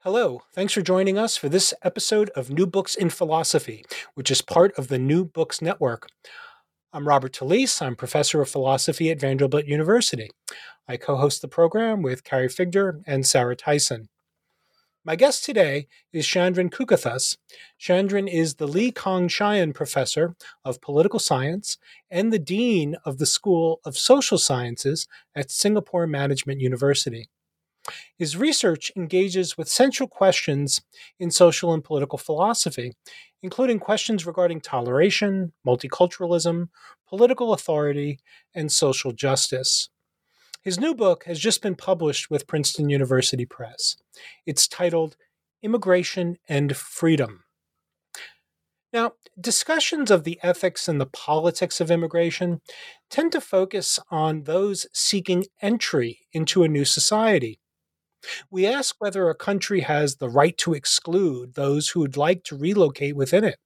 Hello, thanks for joining us for this episode of New Books in Philosophy, which is part of the New Books Network. I'm Robert Talisse. I'm professor of philosophy at Vanderbilt University. I co host the program with Carrie Figdor and Sarah Tyson. My guest today is Chandran Kukathas. Chandran is the Lee Kong Chian Professor of Political Science and the Dean of the School of Social Sciences at Singapore Management University. His research engages with central questions in social and political philosophy, including questions regarding toleration, multiculturalism, political authority, and social justice. His new book has just been published with Princeton University Press. It's titled Immigration and Freedom. Now, discussions of the ethics and the politics of immigration tend to focus on those seeking entry into a new society we ask whether a country has the right to exclude those who would like to relocate within it.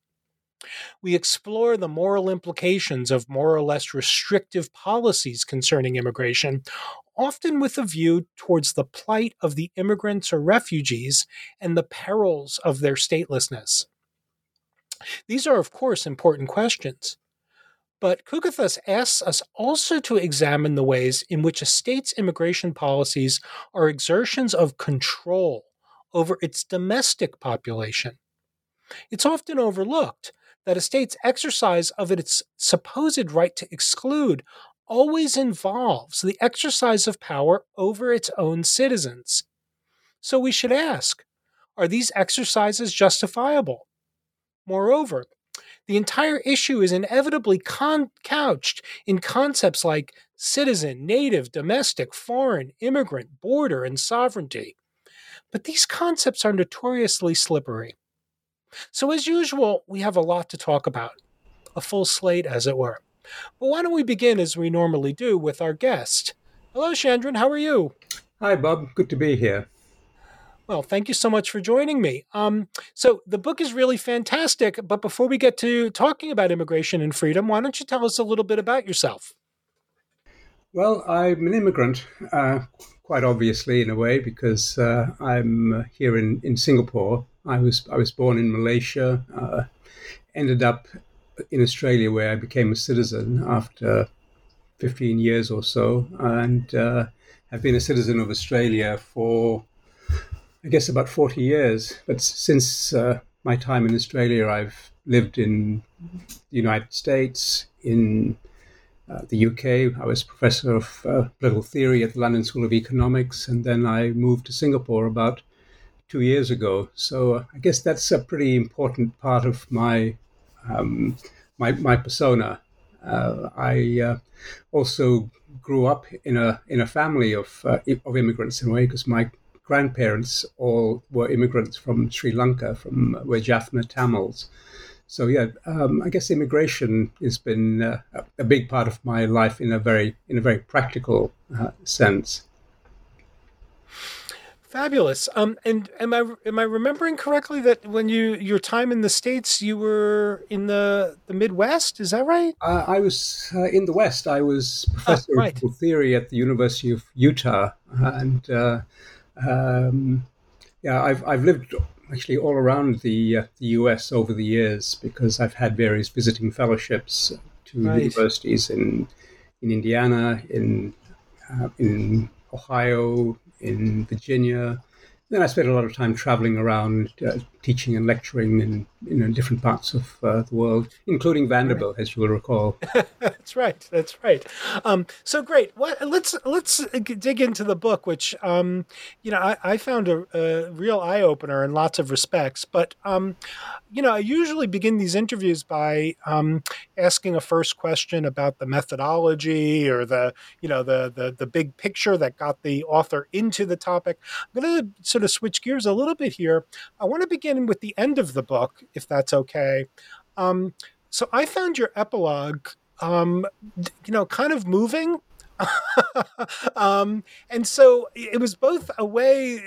We explore the moral implications of more or less restrictive policies concerning immigration, often with a view towards the plight of the immigrants or refugees and the perils of their statelessness. These are, of course, important questions. But Kukathas asks us also to examine the ways in which a state's immigration policies are exertions of control over its domestic population. It's often overlooked that a state's exercise of its supposed right to exclude always involves the exercise of power over its own citizens. So we should ask are these exercises justifiable? Moreover, the entire issue is inevitably con- couched in concepts like citizen, native, domestic, foreign, immigrant, border, and sovereignty. But these concepts are notoriously slippery. So, as usual, we have a lot to talk about, a full slate, as it were. But why don't we begin, as we normally do, with our guest? Hello, Chandran, how are you? Hi, Bob. Good to be here. Well, thank you so much for joining me. Um, so the book is really fantastic. But before we get to talking about immigration and freedom, why don't you tell us a little bit about yourself? Well, I'm an immigrant, uh, quite obviously in a way, because uh, I'm uh, here in, in Singapore. I was I was born in Malaysia, uh, ended up in Australia where I became a citizen after 15 years or so, and uh, have been a citizen of Australia for I guess about 40 years. But since uh, my time in Australia, I've lived in the United States, in uh, the UK. I was professor of uh, political theory at the London School of Economics, and then I moved to Singapore about two years ago. So uh, I guess that's a pretty important part of my um, my, my persona. Uh, I uh, also grew up in a in a family of of immigrants in a way because my grandparents all were immigrants from Sri Lanka, from uh, were Jaffna Tamils. So yeah, um, I guess immigration has been uh, a big part of my life in a very in a very practical uh, sense. Fabulous. Um, and am I am I remembering correctly that when you your time in the states, you were in the the Midwest? Is that right? Uh, I was uh, in the West. I was ah, professor ah, right. of theory at the University of Utah, and uh, um, yeah, I've I've lived actually all around the uh, the US over the years because I've had various visiting fellowships to right. universities in in Indiana, in uh, in Ohio, in Virginia. Then I spent a lot of time traveling around, uh, teaching and lecturing in you know, different parts of uh, the world, including Vanderbilt, as you will recall. that's right. That's right. Um, so great. What, let's let's dig into the book, which um, you know I, I found a, a, real eye opener in lots of respects. But um, you know, I usually begin these interviews by um, asking a first question about the methodology or the you know the the the big picture that got the author into the topic. I'm going to sort of switch gears a little bit here. I want to begin with the end of the book, if that's okay. Um, so I found your epilogue, um, you know, kind of moving. um, and so it was both a way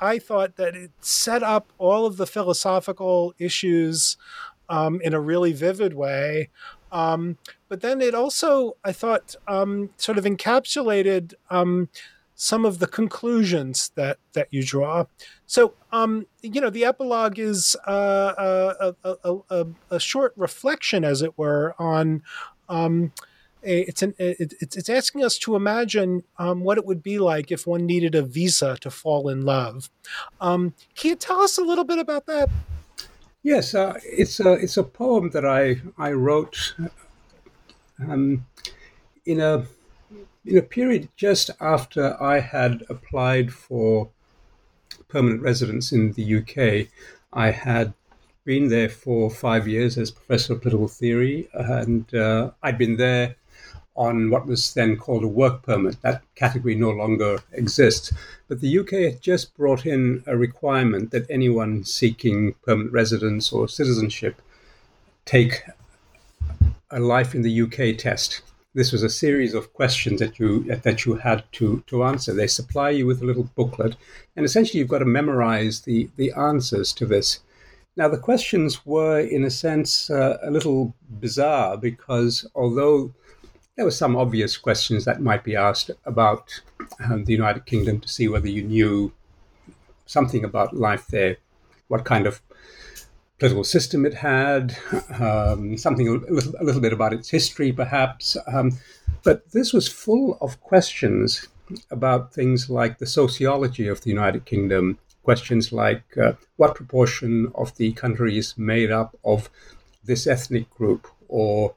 I thought that it set up all of the philosophical issues um, in a really vivid way. Um, but then it also, I thought, um, sort of encapsulated um, some of the conclusions that that you draw. So, um, you know, the epilogue is uh, a, a, a, a, short reflection, as it were, on. Um, it's an it's it's asking us to imagine um, what it would be like if one needed a visa to fall in love. Um, can you tell us a little bit about that? Yes, uh, it's a it's a poem that I I wrote um, in a in a period just after I had applied for permanent residence in the UK, I had been there for five years as professor of political theory, and uh, I'd been there on what was then called a work permit. That category no longer exists. But the UK had just brought in a requirement that anyone seeking permanent residence or citizenship take a life in the UK test this was a series of questions that you that you had to to answer. They supply you with a little booklet, and essentially you've got to memorize the the answers to this. Now the questions were, in a sense, uh, a little bizarre because although there were some obvious questions that might be asked about um, the United Kingdom to see whether you knew something about life there, what kind of political system it had, um, something a little, a little, bit about its history, perhaps. Um, but this was full of questions about things like the sociology of the United Kingdom, questions like uh, what proportion of the country is made up of this ethnic group, or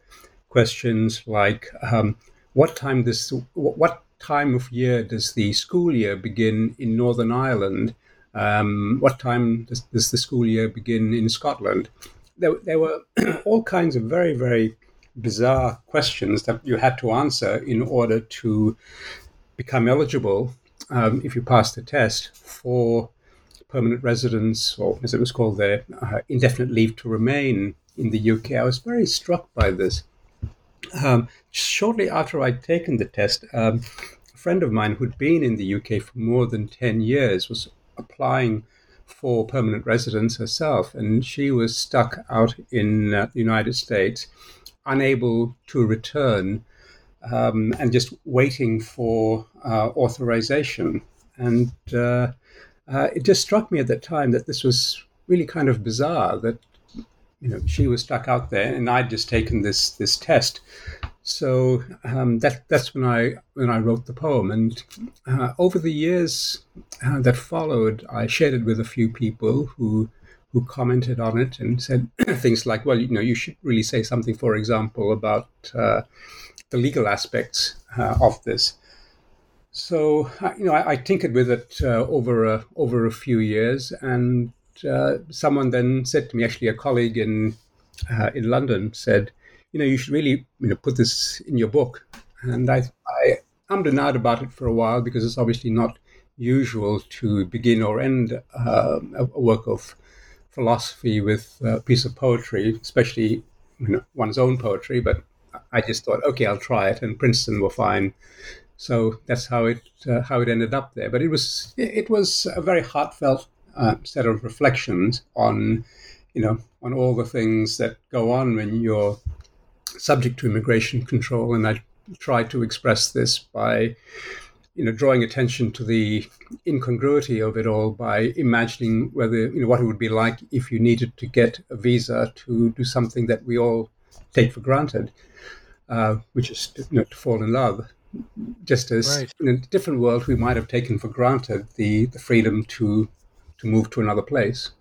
questions like um, what time this what time of year does the school year begin in Northern Ireland um, what time does, does, the school year begin in Scotland? There, there were all kinds of very, very bizarre questions that you had to answer in order to become eligible, um, if you passed the test, for permanent residence, or as it was called there, uh, indefinite leave to remain in the UK. I was very struck by this. Um, shortly after I'd taken the test, um, a friend of mine who'd been in the UK for more than 10 years was applying for permanent residence herself, and she was stuck out in uh, the United States, unable to return, um, and just waiting for uh, authorization. And uh, uh, it just struck me at that time that this was really kind of bizarre that you know she was stuck out there, and I'd just taken this this test. So um, that that's when I when I wrote the poem, and uh, over the years uh, that followed, I shared it with a few people who who commented on it and said things like, "Well, you know, you should really say something, for example, about uh, the legal aspects uh, of this." So uh, you know, I, I tinkered with it uh, over a over a few years, and someone then said to me, actually, a colleague in in London said you know, you should really, you know, put this in your book. And I, I ummed and ahed about it for a while because it's obviously not usual to begin or end uh, a, work of philosophy with a piece of poetry, especially you know, one's own poetry. But I just thought, okay, I'll try it, and Princeton were fine. So that's how it uh, how it ended up there. But it was it was a very heartfelt uh, set of reflections on you know on all the things that go on when you're subject to immigration control, and I tried to express this by, you know, drawing attention to the incongruity of it all by imagining whether you know what it would be like if you needed to get a visa to do something that we all take for granted, uh, which is to, you know, to fall in love. just as right. in a different world we might have taken for granted the, the freedom to to move to another place.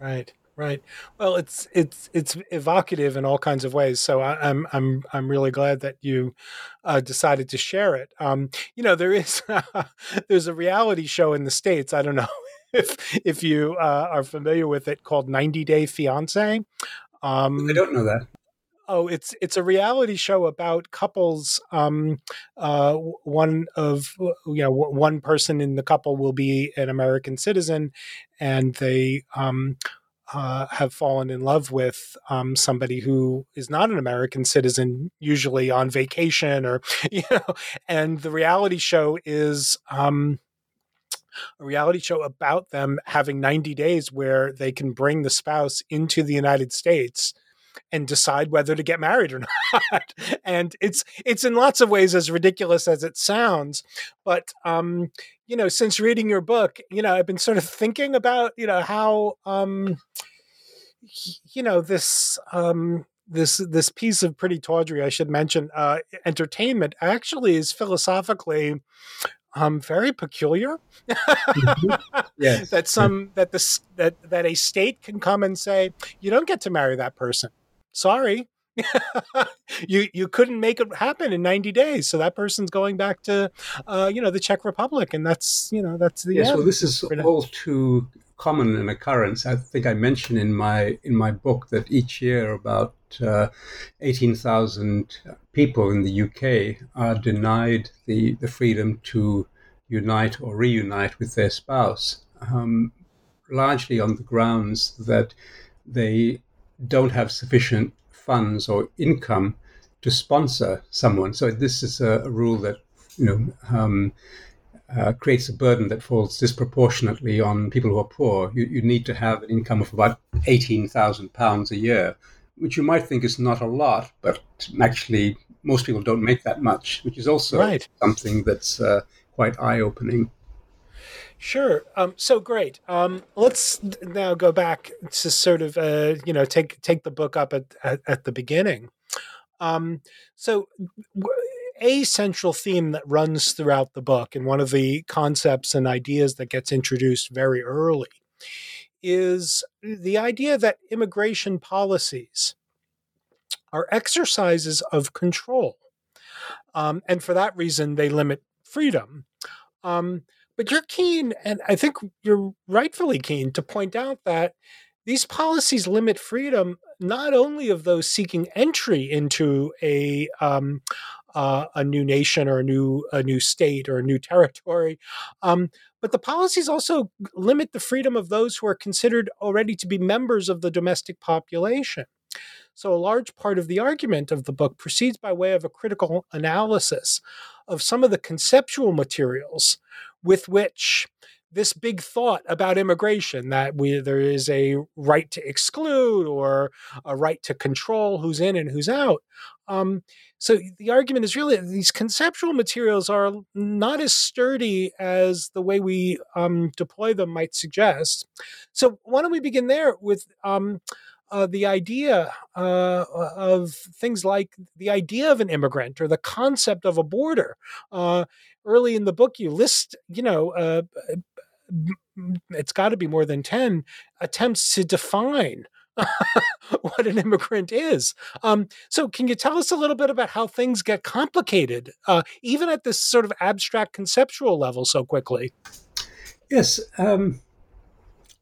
Right. Right. Well, it's it's it's evocative in all kinds of ways. So I, am I'm, I'm I'm really glad that you uh, decided to share it. Um, you know, there is there's a reality show in the states. I don't know if if you uh, are familiar with it called 90 Day Fiance. Um, I don't know that. Oh, it's it's a reality show about couples. Um, uh, one of you know one person in the couple will be an American citizen, and they um, uh, have fallen in love with um, somebody who is not an American citizen, usually on vacation or you know. And the reality show is um, a reality show about them having 90 days where they can bring the spouse into the United States and decide whether to get married or not. and it's it's in lots of ways as ridiculous as it sounds, but um, you know, since reading your book, you know, I've been sort of thinking about you know how um, you know this um, this this piece of pretty tawdry, I should mention, uh, entertainment actually is philosophically um, very peculiar. mm-hmm. Yes. that some that the that that a state can come and say you don't get to marry that person sorry. you you couldn't make it happen in 90 days. So that person's going back to uh, you know the czech republic and that's you know that's the yes well this is all too common an occurrence. I think i mentioned in my in my book that each year about uh, 18,000 people in the uk are denied the the freedom to unite or reunite with their spouse um, largely on the grounds that they don't have sufficient funds or income to sponsor someone. So this is a, a rule that you know um, uh, creates a burden that falls disproportionately on people who are poor. You, you need to have an income of about eighteen thousand pounds a year, which you might think is not a lot, but actually most people don't make that much, which is also right. something that's uh, quite eye-opening. Sure. Um, so great. Um, let's now go back to sort of uh, you know take take the book up at at, at the beginning. Um, so. a central theme that runs throughout the book, and one of the concepts and ideas that gets introduced very early, is the idea that immigration policies are exercises of control. Um, and for that reason, they limit freedom. Um, but you're keen, and I think you're rightfully keen to point out that these policies limit freedom not only of those seeking entry into a um, uh, a new nation or a new a new state or a new territory, um, but the policies also limit the freedom of those who are considered already to be members of the domestic population. So, a large part of the argument of the book proceeds by way of a critical analysis of some of the conceptual materials with which this big thought about immigration that we, there is a right to exclude or a right to control who's in and who's out. Um, so the argument is really these conceptual materials are not as sturdy as the way we um, deploy them might suggest. So why don't we begin there with um, uh, the idea uh, of things like the idea of an immigrant or the concept of a border. Uh, early in the book, you list, you know, uh, it's got to be more than 10 attempts to define what an immigrant is. Um, so, can you tell us a little bit about how things get complicated, uh, even at this sort of abstract conceptual level, so quickly? Yes. Um,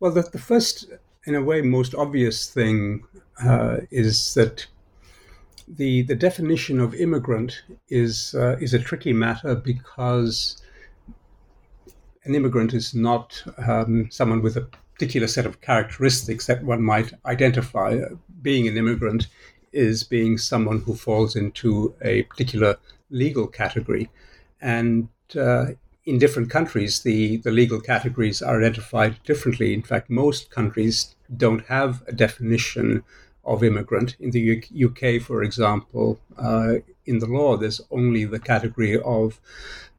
well, the, the first in a way, most obvious thing uh, is that the the definition of immigrant is uh, is a tricky matter because an immigrant is not um, someone with a particular set of characteristics that one might identify. Being an immigrant is being someone who falls into a particular legal category, and uh, in different countries, the, the legal categories are identified differently. In fact, most countries don't have a definition of immigrant. In the UK, for example, uh, in the law, there's only the category of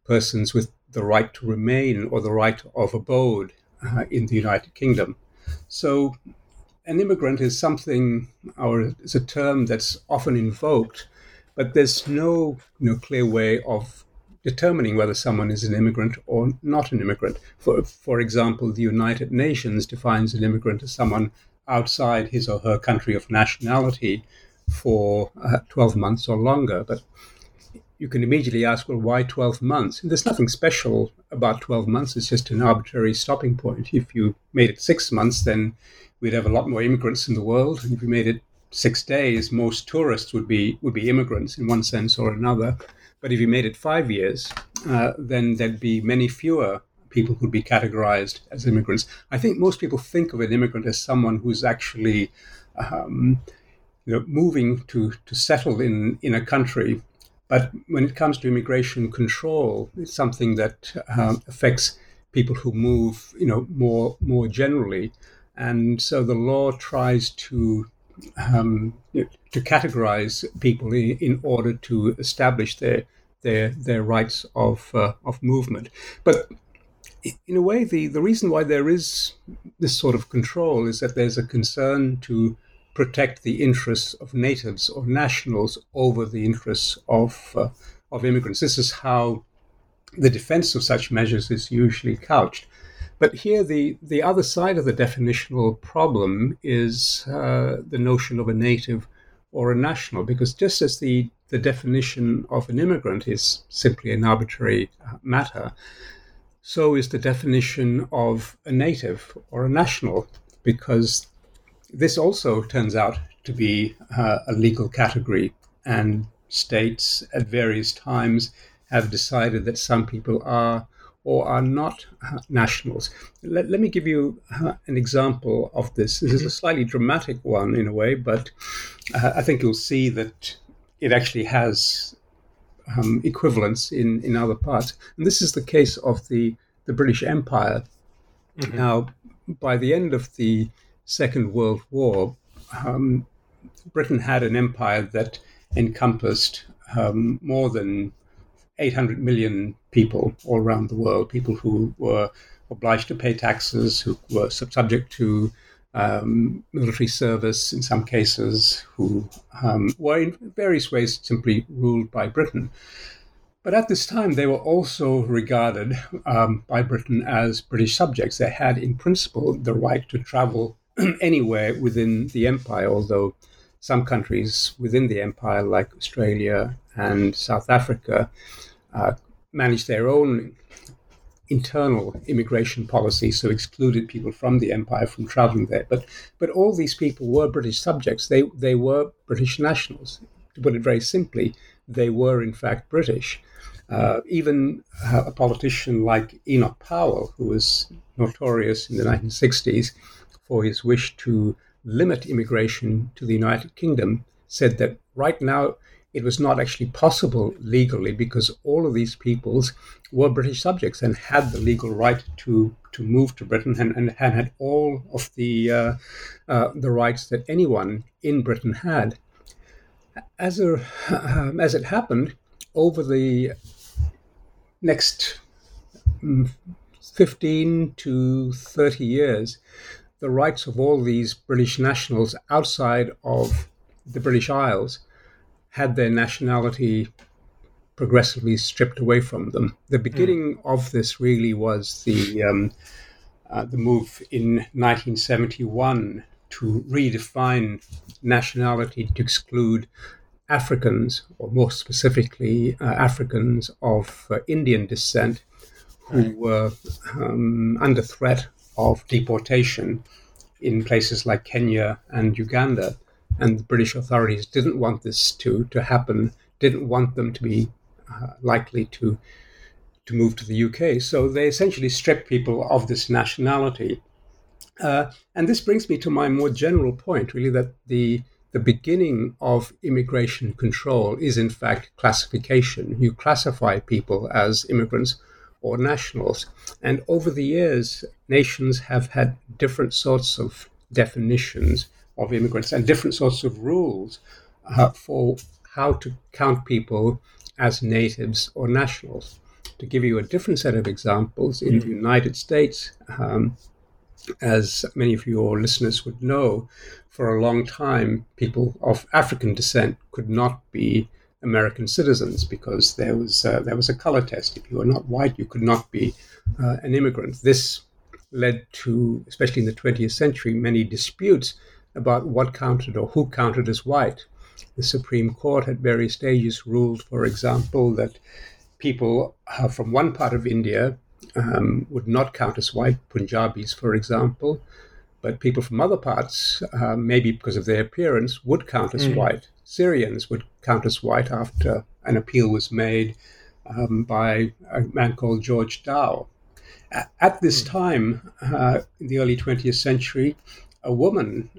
persons with the right to remain or the right of abode uh, in the United Kingdom. So, an immigrant is something, or is a term that's often invoked, but there's no, no clear way of determining whether someone is an immigrant or not an immigrant. For, for example, the United Nations defines an immigrant as someone outside his or her country of nationality for uh, 12 months or longer. But you can immediately ask, well, why 12 months? And there's nothing special about 12 months. It's just an arbitrary stopping point. If you made it six months, then we'd have a lot more immigrants in the world. And if we made it six days, most tourists would be would be immigrants in one sense or another. But if you made it five years, uh, then there'd be many fewer people who'd be categorized as immigrants. I think most people think of an immigrant as someone who's actually um, you know, moving to, to settle in, in a country. But when it comes to immigration control, it's something that um, affects people who move, you know, more more generally. And so the law tries to um, to categorize people in, in, order to establish their their their rights of uh, of movement. But in a way, the, the reason why there is this sort of control is that there's a concern to protect the interests of natives or nationals over the interests of uh, of immigrants. This is how the defense of such measures is usually couched. But here, the, the other side of the definitional problem is uh, the notion of a native or a national, because just as the, the definition of an immigrant is simply an arbitrary uh, matter, so is the definition of a native or a national, because this also turns out to be uh, a legal category, and states at various times have decided that some people are or are not uh, nationals. Let, let me give you uh, an example of this. This is a slightly dramatic one in a way, but uh, I think you'll see that it actually has um, equivalence in, in other parts. And this is the case of the, the British Empire. Mm-hmm. Now, by the end of the Second World War, um, Britain had an empire that encompassed um, more than 800 million people all around the world, people who were obliged to pay taxes, who were subject to um, military service in some cases, who um, were in various ways simply ruled by Britain. But at this time, they were also regarded um, by Britain as British subjects. They had, in principle, the right to travel anywhere within the empire, although some countries within the empire, like Australia and South Africa, uh, managed their own internal immigration policy, so excluded people from the empire from traveling there. But but all these people were British subjects. They they were British nationals. To put it very simply, they were in fact British. Uh, even uh, a politician like Enoch Powell, who was notorious in the 1960s for his wish to limit immigration to the United Kingdom, said that right now it was not actually possible legally because all of these peoples were British subjects and had the legal right to to move to Britain and, and, and had all of the uh, uh, the rights that anyone in Britain had. As a, um, as it happened, over the next mm, 15 to 30 years, the rights of all these British nationals outside of the British Isles had their nationality progressively stripped away from them. The beginning mm. of this really was the um, uh, the move in 1971 to redefine nationality to exclude Africans, or more specifically, uh, Africans of uh, Indian descent who right. were um, under threat of deportation in places like Kenya and Uganda and the British authorities didn't want this to to happen, didn't want them to be uh, likely to to move to the UK. So they essentially stripped people of this nationality. Uh, and this brings me to my more general point, really, that the the beginning of immigration control is in fact classification. You classify people as immigrants or nationals. And over the years, nations have had different sorts of definitions of immigrants and different sorts of rules uh, for how to count people as natives or nationals. To give you a different set of examples, in the mm. United States, um, as many of your listeners would know, for a long time, people of African descent could not be American citizens because there was uh, there was a color test. If you were not white, you could not be uh, an immigrant. This led to, especially in the 20th century, many disputes about what counted or who counted as white. The Supreme Court at various stages ruled, for example, that people uh, from one part of India um, would not count as white, Punjabis, for example, but people from other parts, uh, maybe because of their appearance, would count as mm. white. Syrians would count as white after an appeal was made um, by a man called George Dow. At this mm. time, uh, in the early 20th century, a woman,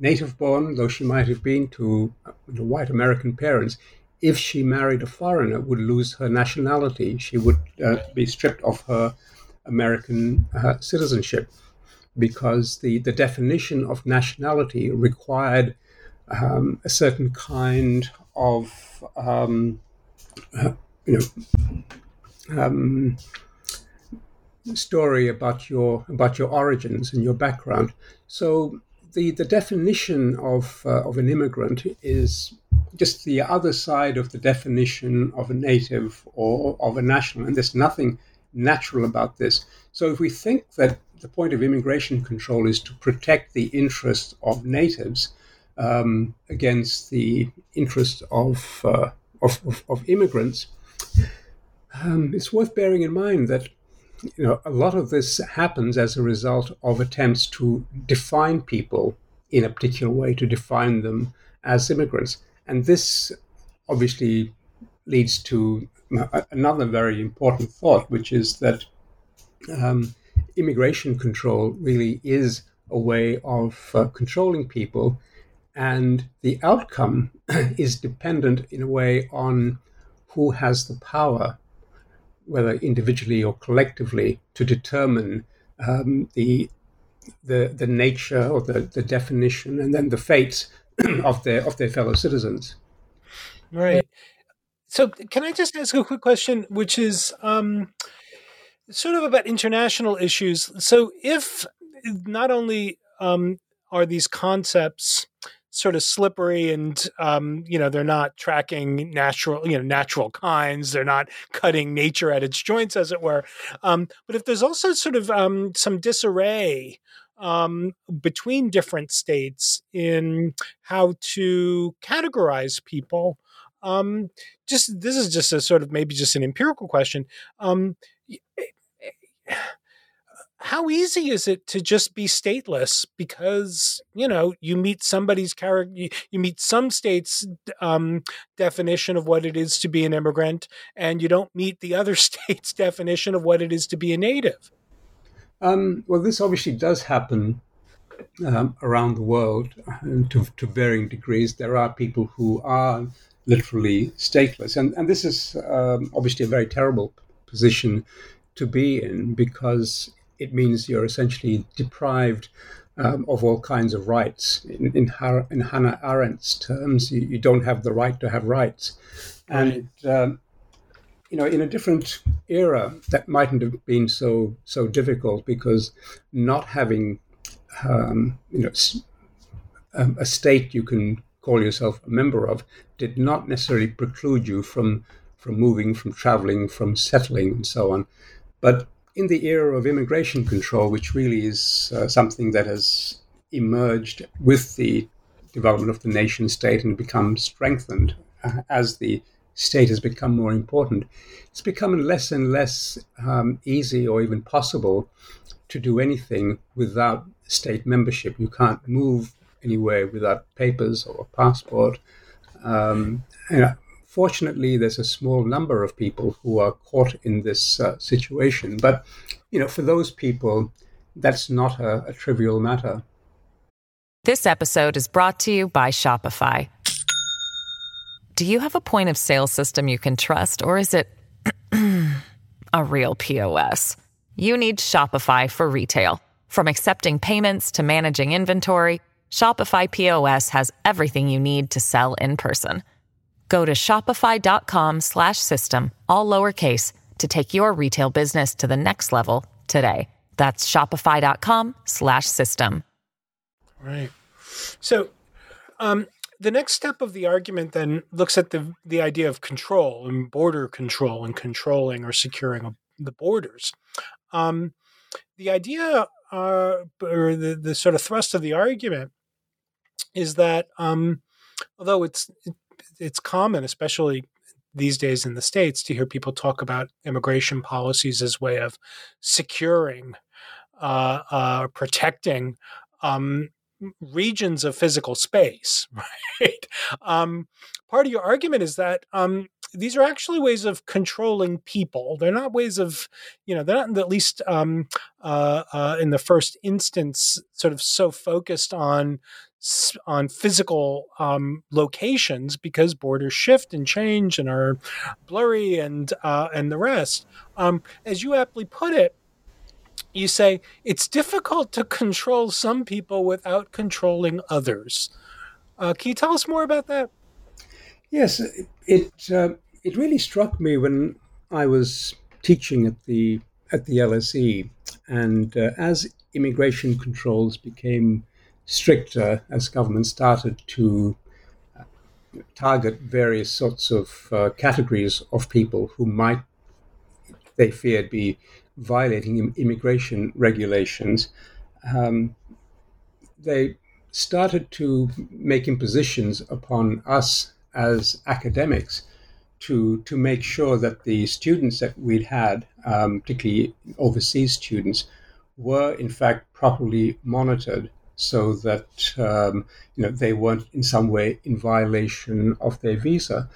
native born though she might have been to uh, white American parents, if she married a foreigner, would lose her nationality. She would uh, be stripped of her American uh, citizenship because the, the definition of nationality required um, a certain kind of um, uh, you know um, story about your about your origins and your background. So the the definition of uh, of an immigrant is just the other side of the definition of a native or of a national, and there's nothing natural about this. So if we think that the point of immigration control is to protect the interests of natives um, against the interests of, uh, of, of, of, immigrants, um, it's worth bearing in mind that you know a lot of this happens as a result of attempts to define people in a particular way, to define them as immigrants, and this obviously leads to another very important thought, which is that um, immigration control really is a way of uh, controlling people, and the outcome is dependent in a way on who has the power, whether individually or collectively, to determine um, the, the the nature or the, the definition and then the fates of their of their fellow citizens. Right. So, can I just ask a quick question, which is um, sort of about international issues? So, if not only um, are these concepts sort of slippery and um, you know they're not tracking natural you know natural kinds they're not cutting nature at its joints as it were um, but if there's also sort of um, some disarray um, between different states in how to categorize people um, just this is just a sort of maybe just an empirical question. How easy is it to just be stateless because you know you meet somebody's character you, you, meet some state's um, definition of what it is to be an immigrant and you don't meet the other state's definition of what it is to be a native um, well this obviously does happen um, around the world uh, to, to varying degrees there are people who are literally stateless. And, and this is um, obviously a very terrible position to be in because it means you're essentially deprived um, of all kinds of rights. In, in, Har- in Hannah Arendt's terms, you, you, don't have the right to have rights. And, um, you know, in a different era, that mightn't have been so so difficult because not having, um, you know, um, a state you can call yourself a member of did not necessarily preclude you from from moving, from traveling, from settling, and so on. But in the era of immigration control, which really is uh, something that has emerged with the development of the nation state and become strengthened uh, as the state has become more important, it's become less and less um, easy or even possible to do anything without state membership. You can't move anywhere without papers or a passport. Um, and fortunately, there's a small number of people who are caught in this uh, situation. But you know, for those people, that's not a, a trivial matter. This episode is brought to you by Shopify. Do you have a point of sale system you can trust, or is it a real POS? You need Shopify for retail. From accepting payments to managing inventory. Shopify POS has everything you need to sell in person. Go to shopify.com slash system, all lowercase to take your retail business to the next level today. That's shopify.com slash system. Right. So, um, the next step of the argument then looks at the the idea of control and border control and controlling or securing the borders. Um, the idea uh, or the, the sort of thrust of the argument is that um, although it's it's common, especially these days in the states, to hear people talk about immigration policies as way of securing, uh, uh, protecting um, regions of physical space, right? Um, part of your argument is that um, these are actually ways of controlling people. They're not ways of, you know, they're not at least um, uh, uh, in the first instance sort of so focused on on physical um, locations because borders shift and change and are blurry and uh, and the rest. Um, as you aptly put it, you say it's difficult to control some people without controlling others. Uh, can you tell us more about that? Yes, it uh, it really struck me when I was teaching at the at the LSE, and uh, as immigration controls became stricter, as government started to uh, target various sorts of uh, categories of people who might they feared be violating immigration regulations, um, they started to make impositions upon us as academics to to make sure that the students that we'd had, um, particularly overseas students, were in fact properly monitored so that um, you know they weren't in some way in violation of their visa.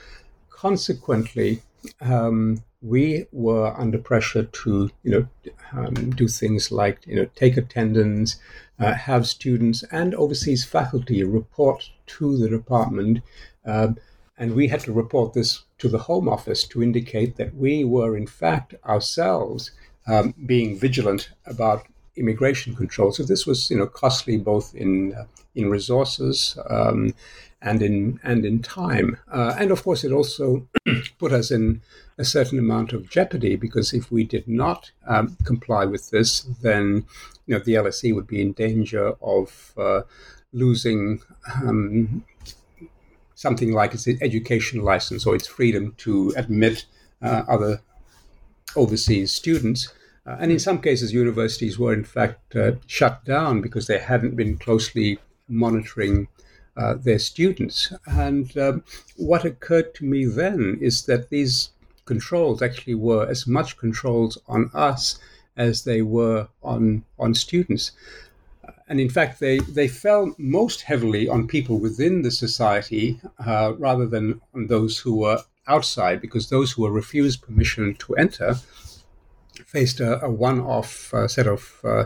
Consequently, um, we were under pressure to you know um, do things like you know take attendance, uh, have students and overseas faculty report to the department, uh, and we had to report this to the Home Office to indicate that we were in fact ourselves um, being vigilant about immigration control. So this was you know costly both in uh, in resources um, and in and in time. Uh, and of course, it also put us in a certain amount of jeopardy because if we did not um, comply with this, then you know the LSE would be in danger of uh, losing. Um, something like its education license or its freedom to admit uh, other overseas students. Uh, and in some cases, universities were in fact uh, shut down because they hadn't been closely monitoring uh, their students. And um, what occurred to me then is that these controls actually were as much controls on us as they were on on students. And in fact, they, they fell most heavily on people within the society uh, rather than on those who were outside, because those who were refused permission to enter faced a, a one off uh, set of uh,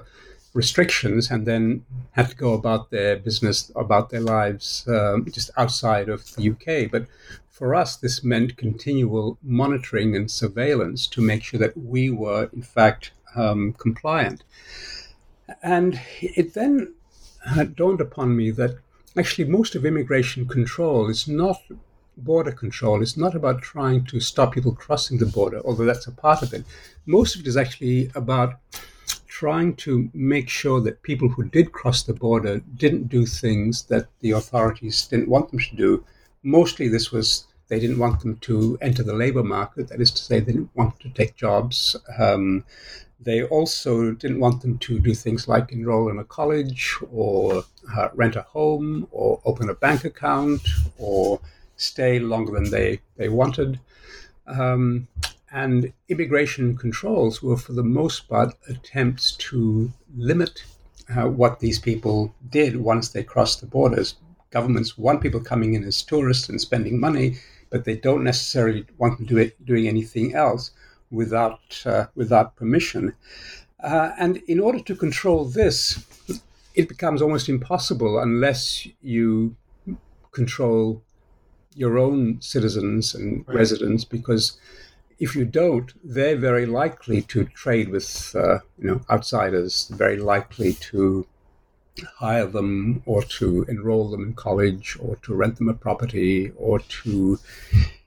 restrictions and then had to go about their business, about their lives um, just outside of the UK. But for us, this meant continual monitoring and surveillance to make sure that we were, in fact, um, compliant. And it then dawned upon me that actually most of immigration control is not border control. It's not about trying to stop people crossing the border, although that's a part of it. Most of it is actually about trying to make sure that people who did cross the border didn't do things that the authorities didn't want them to do. Mostly, this was they didn't want them to enter the labor market. That is to say, they didn't want to take jobs. Um, they also didn't want them to do things like enroll in a college or uh, rent a home or open a bank account or stay longer than they, they wanted. Um, and immigration controls were, for the most part, attempts to limit uh, what these people did once they crossed the borders. Governments want people coming in as tourists and spending money, but they don't necessarily want them do it, doing anything else without uh, without permission. Uh, and in order to control this, it becomes almost impossible unless you control your own citizens and right. residents, because if you don't, they're very likely to trade with uh, you know outsiders, very likely to hire them or to enroll them in college or to rent them a property or to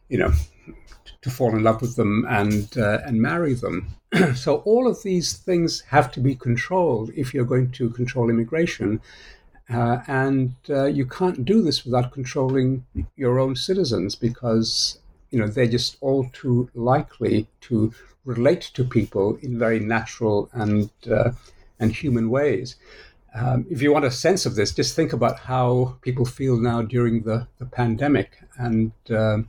you know to fall in love with them and uh, and marry them. so all of these things have to be controlled if you're going to control immigration. Uh, and uh, you can't do this without controlling your own citizens because you know they're just all too likely to relate to people in very natural and uh, and human ways. Um, if you want a sense of this, just think about how people feel now during the, the pandemic and um,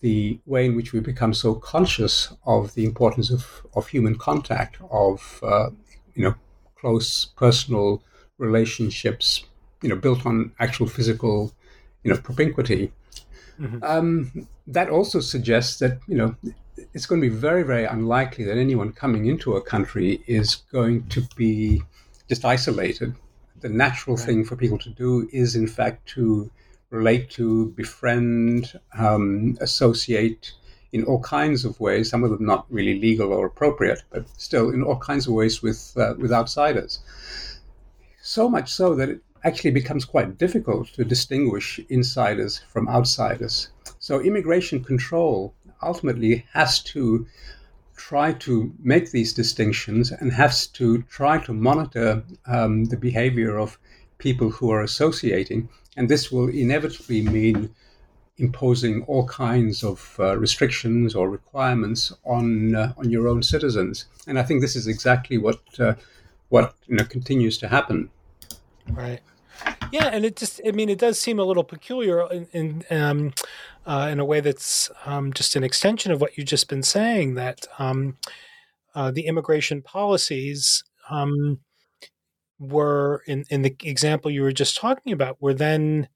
the way in which we become so conscious of the importance of, of human contact, of uh, you know close personal relationships, you know, built on actual physical, you know, propinquity. Mm-hmm. Um, that also suggests that you know it's going to be very, very unlikely that anyone coming into a country is going to be just isolated. The natural right. thing for people to do is, in fact, to relate to, befriend, um, associate in all kinds of ways. Some of them not really legal or appropriate, but still in all kinds of ways with uh, with outsiders. So much so that it actually becomes quite difficult to distinguish insiders from outsiders. So immigration control ultimately has to try to make these distinctions and has to try to monitor um, the behavior of people who are associating. And this will inevitably mean imposing all kinds of uh, restrictions or requirements on uh, on your own citizens. And I think this is exactly what uh, what you know continues to happen. Right. Yeah, and it just, I mean, it does seem a little peculiar in, in, um, uh, in a way that's um, just an extension of what you've just been saying that um, uh, the immigration policies um, were, in, in the example you were just talking about, were then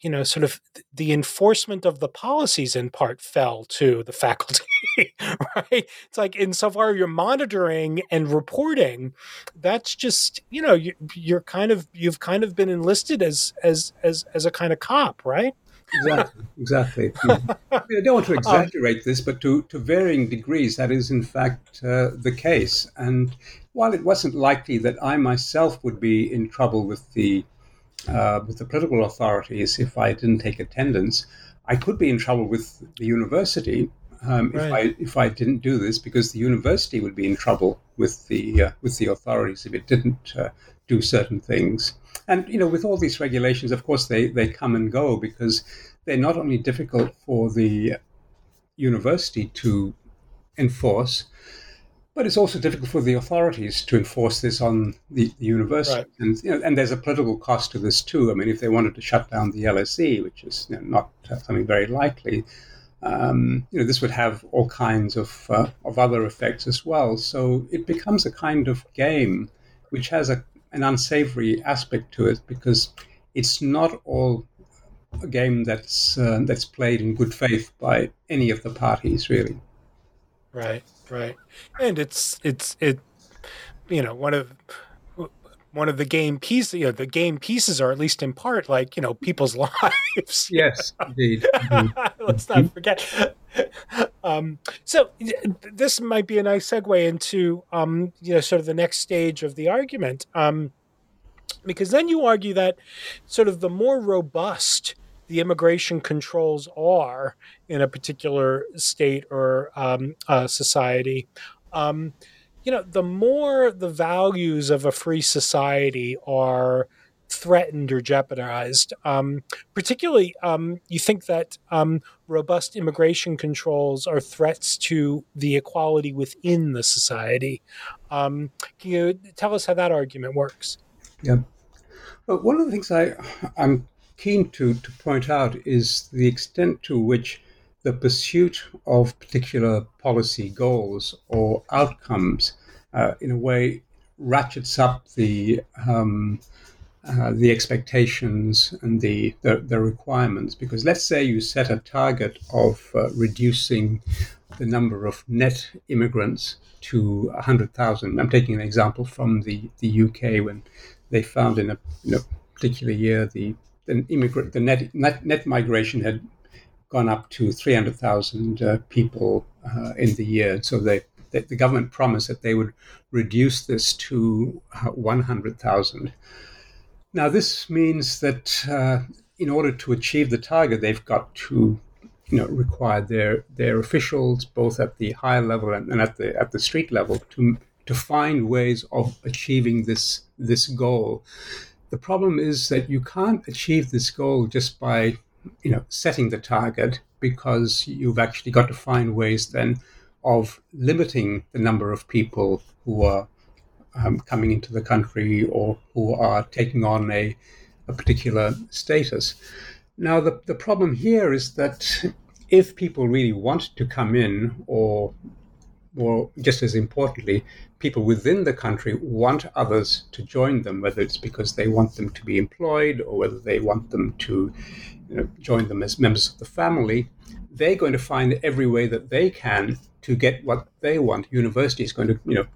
you know, sort of the enforcement of the policies in part fell to the faculty, right? It's like insofar you're monitoring and reporting, that's just you know you, you're kind of you've kind of been enlisted as as as as a kind of cop, right? exactly, exactly. I mean, I don't want to um, exaggerate this, but to, to varying degrees, that is in fact uh, the case. And while it wasn't likely that I myself would be in trouble with the uh, with the political authorities if I didn't take attendance. I could be in trouble with the university um, right. if I if I didn't do this because the university would be in trouble with the uh, with the authorities if it didn't uh, do certain things. And you know, with all these regulations, of course, they they come and go because they're not only difficult for the university to enforce, but it's also difficult for the authorities to enforce this on the, the university. Right. And, you know, and there's a political cost to this too. I mean, if they wanted to shut down the LSE, which is you know, not uh, something very likely, um, you know, this would have all kinds of, uh, of other effects as well. So it becomes a kind of game which has a, an unsavory aspect to it because it's not all a game that's uh, that's played in good faith by any of the parties, really. Right, right, and it's it's it, you know, one of one of the game pieces. You know, the game pieces are at least in part like you know people's lives. Yes, indeed. indeed. Let's not forget. Um, so this might be a nice segue into um, you know sort of the next stage of the argument, um, because then you argue that sort of the more robust the immigration controls are in a particular state or um, uh, society, um, you know, the more the values of a free society are threatened or jeopardized. Um, particularly, um, you think that um, robust immigration controls are threats to the equality within the society. Um, can you tell us how that argument works? Yeah. Well, one of the things I I'm keen to, to point out is the extent to which the pursuit of particular policy goals or outcomes, uh, in a way, ratchets up the um, uh, the expectations and the, the, the requirements. Because let's say you set a target of uh, reducing the number of net immigrants to 100,000. I'm taking an example from the, the UK when they found in a you know, particular year the the immigrant, the net, net, net migration had gone up to 300,000 uh, people uh, in the year. So they, they, the government promised that they would reduce this to uh, 100,000. Now, this means that uh, in order to achieve the target, they've got to you know, require their, their officials, both at the higher level and, and at, the, at the street level, to, to find ways of achieving this, this goal the problem is that you can't achieve this goal just by, you know, setting the target because you've actually got to find ways then of limiting the number of people who are um, coming into the country or who are taking on a, a particular status. Now, the, the problem here is that if people really want to come in, or, or just as importantly, people within the country want others to join them, whether it's because they want them to be employed or whether they want them to you know, join them as members of the family, they're going to find every way that they can to get what they want. University is going to, you know,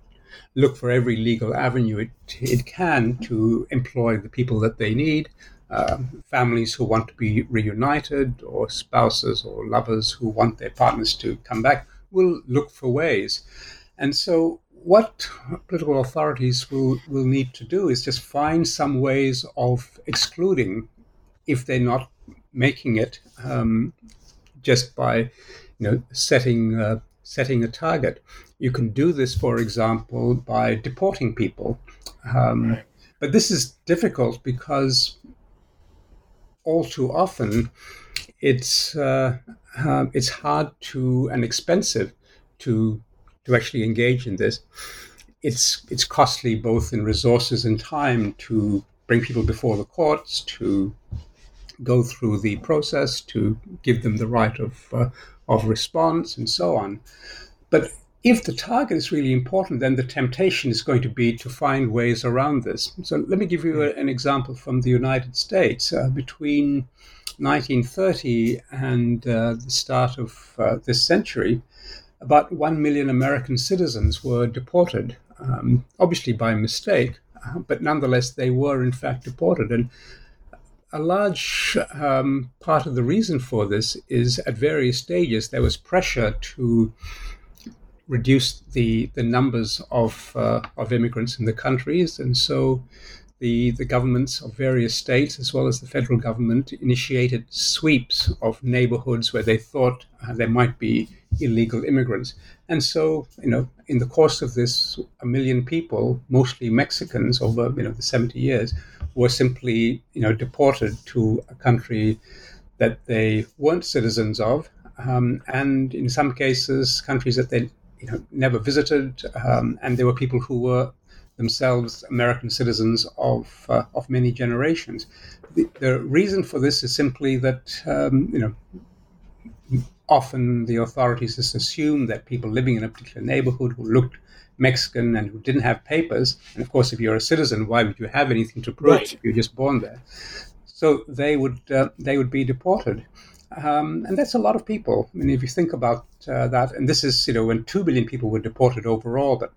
look for every legal avenue it, it can to employ the people that they need. Um, families who want to be reunited, or spouses or lovers who want their partners to come back, will look for ways. And so, what political authorities will, will need to do is just find some ways of excluding, if they're not making it, um, just by you know setting uh, setting a target. You can do this, for example, by deporting people. Um, right. But this is difficult because all too often it's uh, uh, it's hard to and expensive to to actually engage in this. It's it's costly both in resources and time to bring people before the courts to go through the process to give them the right of uh, of response and so on. But if the target is really important, then the temptation is going to be to find ways around this. So let me give you a, an example from the United States. Uh, between 1930 and uh, the start of uh, this century, about 1 million American citizens were deported, um, obviously by mistake, uh, but nonetheless, they were in fact deported. And a large um, part of the reason for this is at various stages there was pressure to reduce the the numbers of uh, of immigrants in the countries, and so the the governments of various states as well as the federal government initiated sweeps of neighborhoods where they thought uh, there might be illegal immigrants, and so you know in the course of this, a million people, mostly Mexicans, over you know the seventy years were simply, you know, deported to a country that they weren't citizens of, um, and in some cases, countries that they, you know, never visited. Um, and there were people who were themselves American citizens of uh, of many generations. The, the, reason for this is simply that, um, you know. Often the authorities just assume that people living in a particular neighborhood who looked Mexican and who didn't have papers. And of course, if you're a citizen, why would you have anything to prove right. if you're just born there? So they would uh, they would be deported. Um, and that's a lot of people. I mean, if you think about uh, that, and this is, you know, when 2 billion people were deported overall, but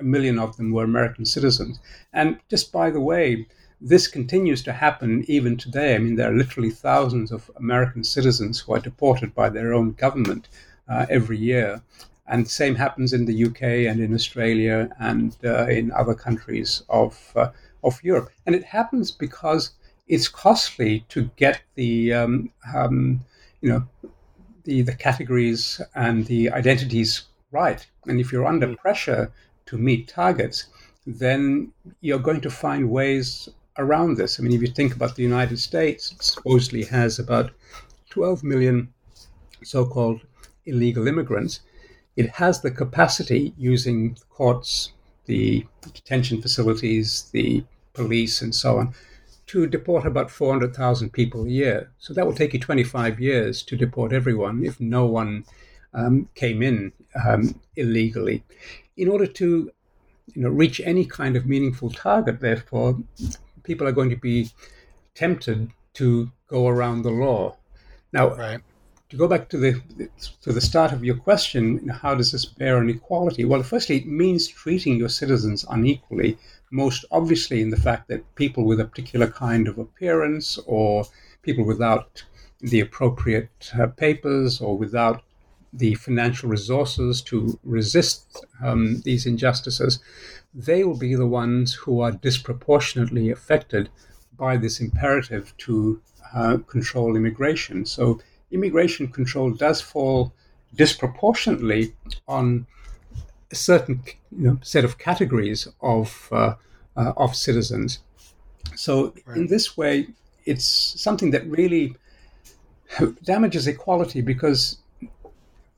a million of them were American citizens. And just by the way, this continues to happen even today. I mean, there are literally thousands of American citizens who are deported by their own government uh, every year. And the same happens in the UK and in Australia and uh, in other countries of, uh, of Europe. And it happens because it's costly to get the, um, um, you know, the, the categories and the identities right. And if you're under mm. pressure to meet targets, then you're going to find ways around this. I mean, if you think about the United States, it supposedly has about 12 million so called illegal immigrants it has the capacity using courts, the detention facilities, the police, and so on, to deport about 400,000 people a year. So that will take you 25 years to deport everyone if no one um, came in um, illegally. In order to you know, reach any kind of meaningful target, therefore, people are going to be tempted to go around the law. Now, right to go back to the to the start of your question, how does this bear on equality? Well, firstly, it means treating your citizens unequally. Most obviously, in the fact that people with a particular kind of appearance, or people without the appropriate uh, papers, or without the financial resources to resist um, these injustices, they will be the ones who are disproportionately affected by this imperative to uh, control immigration. So immigration control does fall disproportionately on a certain you know, set of categories of uh, uh, of citizens. So, right. in this way, it's something that really damages equality because,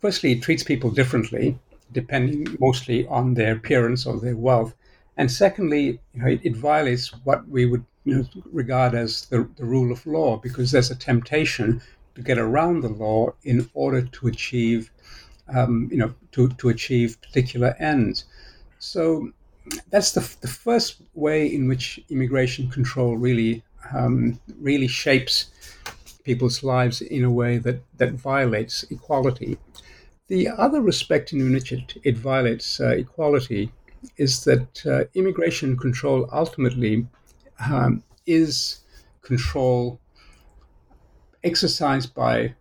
firstly, it treats people differently, depending mostly on their appearance or their wealth. And secondly, you know, it, it, violates what we would you know, regard as the, the rule of law because there's a temptation to get around the law in order to achieve, um, you know, to, to achieve particular ends. So that's the, the first way in which immigration control really um, really shapes people's lives in a way that, that violates equality. The other respect in which it, it violates uh, equality is that uh, immigration control ultimately um, is control exercised by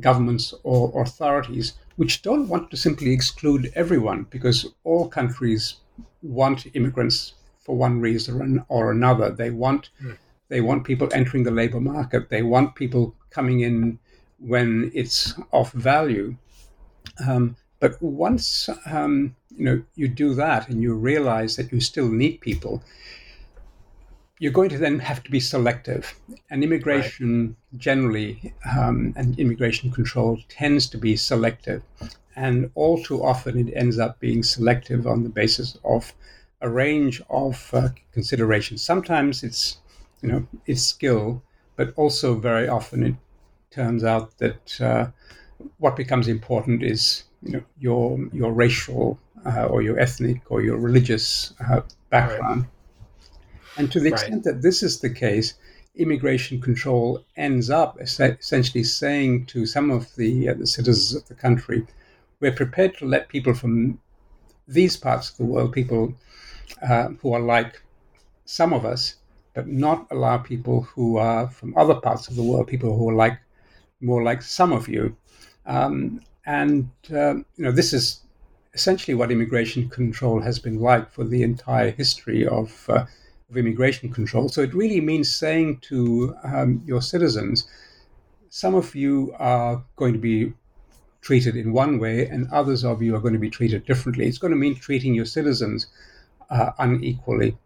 governments or authorities which don't want to simply exclude everyone because all countries want immigrants for one reason or another. They want mm. they want people entering the labor market. They want people coming in when it's of value. Um, but once um, you know you do that and you realize that you still need people, you're going to then have to be selective. And immigration right. generally um, and immigration control tends to be selective. And all too often it ends up being selective on the basis of a range of uh, considerations. Sometimes it's, you know, it's skill, but also very often it turns out that uh, what becomes important is, you know, your your racial uh, or your ethnic or your religious uh, background. Right. And to the extent right. that this is the case, immigration control ends up essentially saying to some of the, uh, the citizens of the country, we're prepared to let people from these parts of the world, people uh, who are like some of us, but not allow people who are from other parts of the world, people who are like more like some of you. Um, and uh, you know, this is essentially what immigration control has been like for the entire history of uh, of immigration control. So it really means saying to um, your citizens, some of you are going to be treated in one way, and others of you are going to be treated differently. It's going to mean treating your citizens uh, unequally,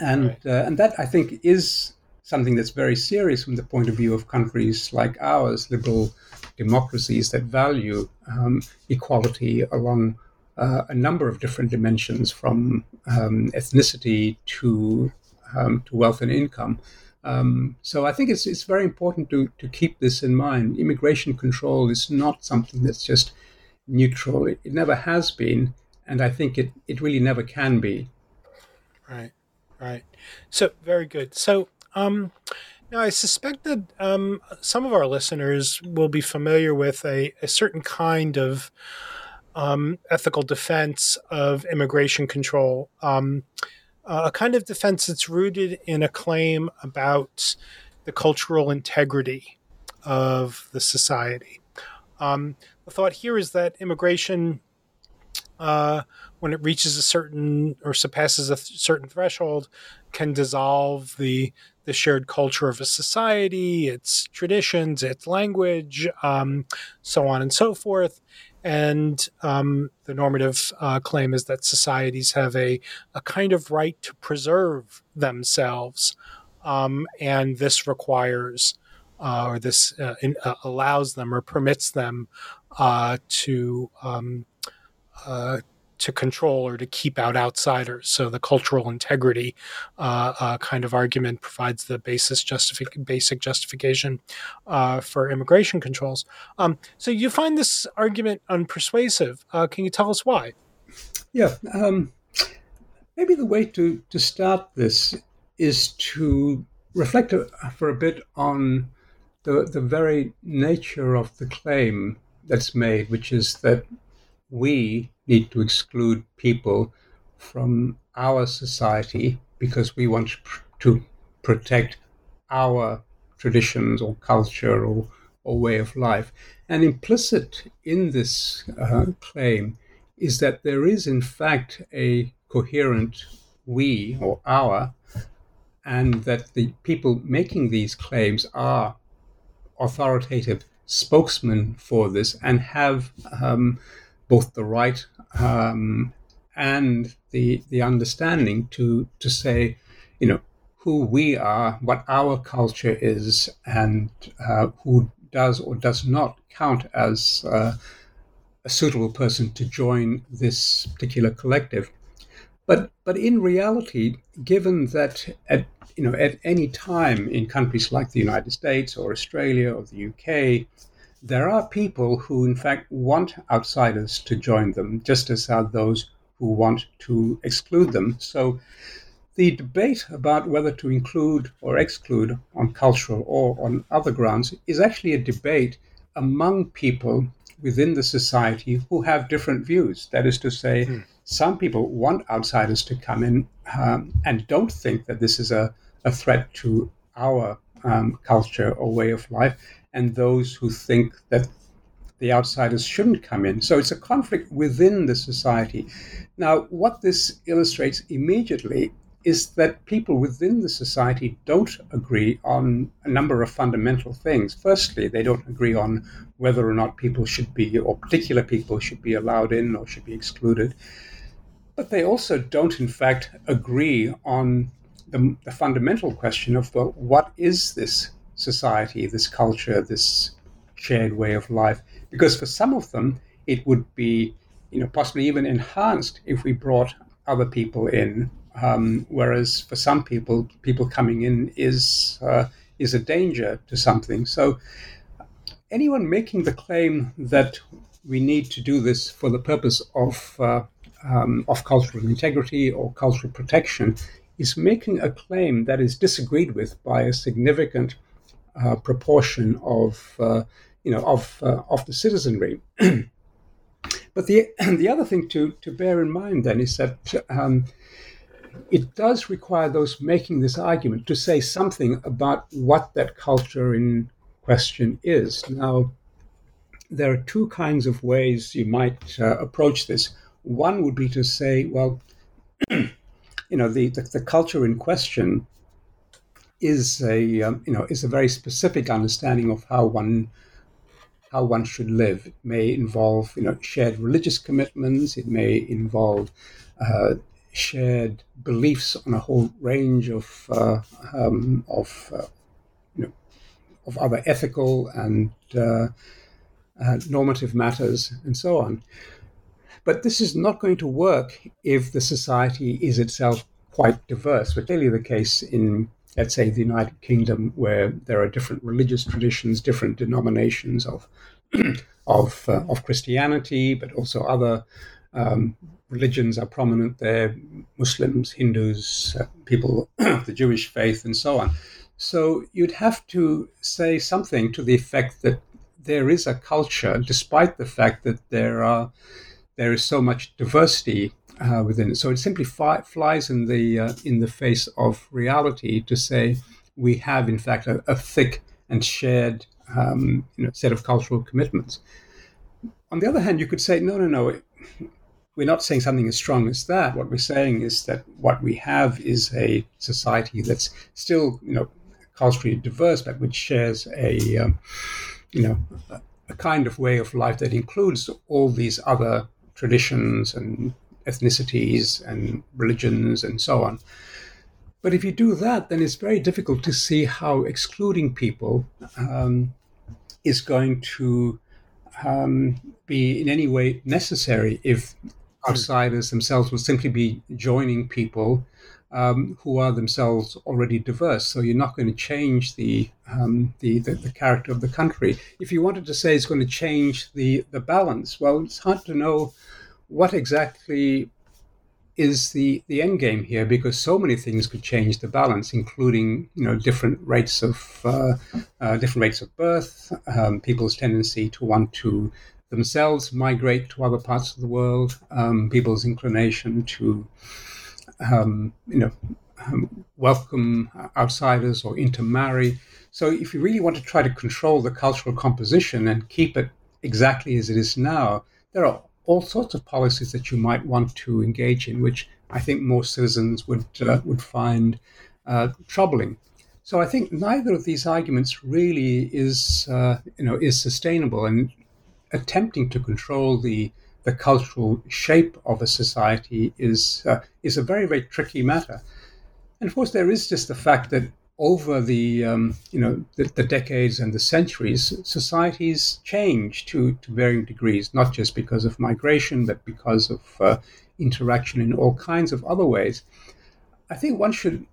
and right. uh, and that I think is something that's very serious from the point of view of countries like ours, liberal democracies that value um, equality along uh, a number of different dimensions from um, ethnicity to um, to wealth and income. Um, so I think it's it's very important to to keep this in mind. Immigration control is not something that's just neutral. It, it never has been, and I think it it really never can be. Right, right. So very good. So um, now I suspect that um, some of our listeners will be familiar with a, a certain kind of um, ethical defense of immigration control, um, uh, a kind of defense that's rooted in a claim about the cultural integrity of the society. Um, the thought here is that immigration, uh, when it reaches a certain or surpasses a th- certain threshold, can dissolve the the shared culture of a society, its traditions, its language, um, so on and so forth, and um, the normative uh, claim is that societies have a, a kind of right to preserve themselves. Um, and this requires, uh, or this uh, in, uh, allows them or permits them uh, to um, uh, to control or to keep out outsiders. So the cultural integrity uh, uh, kind of argument provides the basis justifi- basic justification uh, for immigration controls. Um, so you find this argument unpersuasive. Uh, can you tell us why? Yeah, um, maybe the way to to start this is to reflect a, for a bit on the the very nature of the claim that's made, which is that we need to exclude people from our society because we want to protect our traditions or culture or, or way of life. And implicit in this uh, claim is that there is, in fact, a coherent we or our, and that the people making these claims are authoritative spokesmen for this and have um, both the right um, and the the understanding to to say, you know, who we are, what our culture is, and uh, who does or does not count as uh, a suitable person to join this particular collective. But but in reality, given that at you know at any time in countries like the United States or Australia or the UK, there are people who in fact want outsiders to join them, just as are those who want to exclude them. So the debate about whether to include or exclude on cultural or on other grounds is actually a debate among people within the society who have different views. That is to say, hmm. some people want outsiders to come in um, and don't think that this is a, a threat to our um, culture or way of life, and those who think that the outsiders shouldn't come in. So it's a conflict within the society. Now, what this illustrates immediately is that people within the society don't agree on a number of fundamental things. Firstly, they don't agree on whether or not people should be, or particular people should be allowed in or should be excluded. But they also don't, in fact, agree on the, the fundamental question of well, what is this society, this culture, this shared way of life? Because for some of them, it would be, you know, possibly even enhanced if we brought other people in um, whereas for some people, people coming in is uh, is a danger to something. So anyone making the claim that we need to do this for the purpose of uh, um, of cultural integrity or cultural protection is making a claim that is disagreed with by a significant uh, proportion of uh, you know of uh, of the citizenry. but the the other thing to to bear in mind then is that um, it does require those making this argument to say something about what that culture in question is. Now, there are two kinds of ways you might uh, approach this. One would be to say, well, you know, the, the, the, culture in question is a um, you know is a very specific understanding of how one how one should live. It may involve you know shared religious commitments. It may involve uh, shared beliefs on a whole range of uh, um, of uh, you know, of other ethical and uh, uh, normative matters and so on. But this is not going to work if the society is itself quite diverse. But clearly the case in let's say the United Kingdom, where there are different religious traditions, different denominations of of uh, of Christianity, but also other um, religions are prominent there Muslims, Hindus, uh, people of the Jewish faith, and so on. So you'd have to say something to the effect that there is a culture, despite the fact that there are there is so much diversity uh, within it. So it simply flies in the uh, in the face of reality to say we have, in fact, a, a thick and shared um, you know, set of cultural commitments. On the other hand, you could say, no, no, no we're not saying something as strong as that. What we're saying is that what we have is a society that's still, you know, culturally diverse, but which shares a, um, you know, a kind of way of life that includes all these other traditions and ethnicities and religions and so on. But if you do that, then it's very difficult to see how excluding people um, is going to um, be in any way necessary if outsiders themselves will simply be joining people um, who are themselves already diverse. So you're not going to change the, um, the, the, the character of the country. If you wanted to say it's going to change the the balance, well, it's hard to know what exactly is the the end game here because so many things could change the balance, including you know different rates of uh, uh, different rates of birth, um, people's tendency to want to themselves migrate to other parts of the world, um, people's inclination to, um, you know, um, welcome outsiders or intermarry. So, if you really want to try to control the cultural composition and keep it exactly as it is now, there are all sorts of policies that you might want to engage in, which I think most citizens would uh, would find uh, troubling. So I think neither of these arguments really is uh, you know is sustainable, and attempting to control the the cultural shape of a society is uh, is a very very tricky matter. And of course, there is just the fact that over the um, you know the, the, decades and the centuries, societies change to, to varying degrees, not just because of migration, but because of uh, interaction in all kinds of other ways. I think one should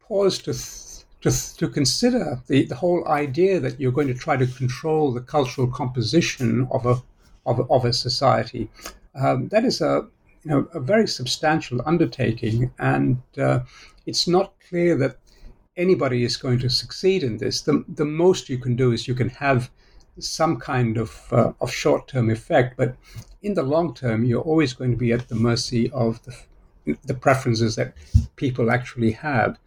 pause to th- to, th- to consider the, the whole idea that you're going to try to control the cultural composition of a of of a society. Um, that is a you know a very substantial undertaking, and uh, it's not clear that anybody is going to succeed in this. The, the most you can do is you can have some kind of, uh, of short term effect, but in the long term, you're always going to be at the mercy of the, the preferences that people actually have.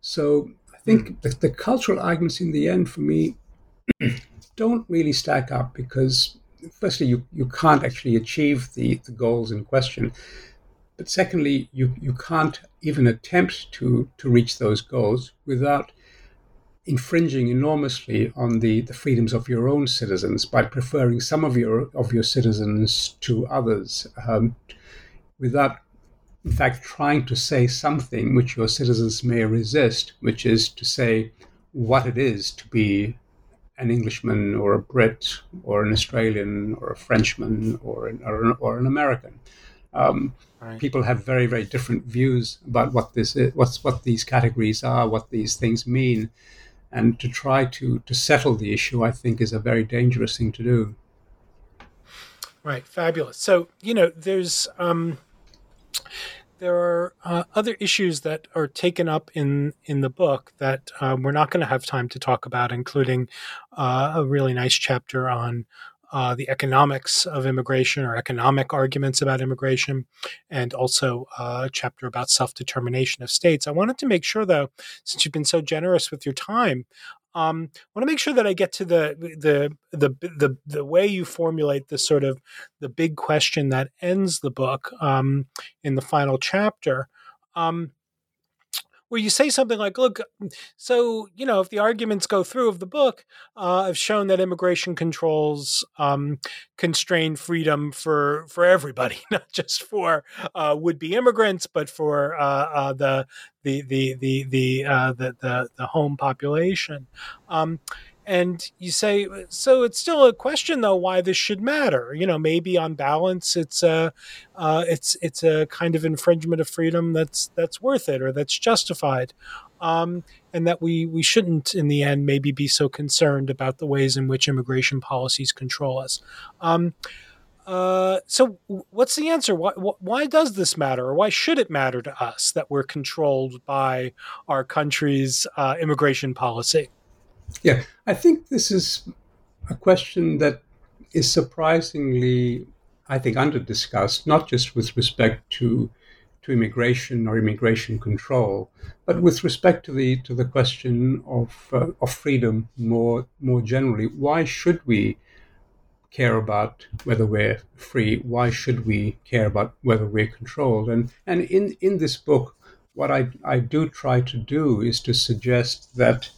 So I think mm. the, the cultural arguments in the end, for me, don't really stack up because, firstly, you, you can't actually achieve the, the goals in question. But secondly, you, you can't even attempt to, to reach those goals without infringing enormously on the, the freedoms of your own citizens by preferring some of your of your citizens to others, um, without in fact trying to say something which your citizens may resist, which is to say what it is to be an Englishman or a Brit or an Australian or a Frenchman or an, or an, or an American. Um, right. People have very, very different views about what this is, what's what these categories are, what these things mean, and to try to to settle the issue, I think, is a very dangerous thing to do. Right, fabulous. So you know, there's um, there are uh, other issues that are taken up in in the book that um, we're not going to have time to talk about, including uh, a really nice chapter on uh, the economics of immigration or economic arguments about immigration, and also uh, a chapter about self determination of states. I wanted to make sure, though, since you've been so generous with your time, um, I want to make sure that I get to the, the the the the way you formulate this sort of the big question that ends the book um, in the final chapter. Um, where you say something like, look, so, you know, if the arguments go through of the book uh, have shown that immigration controls um, constrain freedom for, for everybody, not just for uh, would be immigrants, but for uh, uh, the, the, the, the, the, uh, the, the, the, home population. Um, and you say so it's still a question though why this should matter you know maybe on balance it's a uh, it's it's a kind of infringement of freedom that's that's worth it or that's justified um, and that we we shouldn't in the end maybe be so concerned about the ways in which immigration policies control us um, uh, so what's the answer? Why, why does this matter, or why should it matter to us that we're controlled by our country's uh, immigration policy? Yeah, I think this is a question that is surprisingly, I think, under discussed, not just with respect to to immigration or immigration control, but with respect to the to the question of uh, of freedom more more generally. Why should we care about whether we're free? Why should we care about whether we're controlled? And and in in this book, what I I do try to do is to suggest that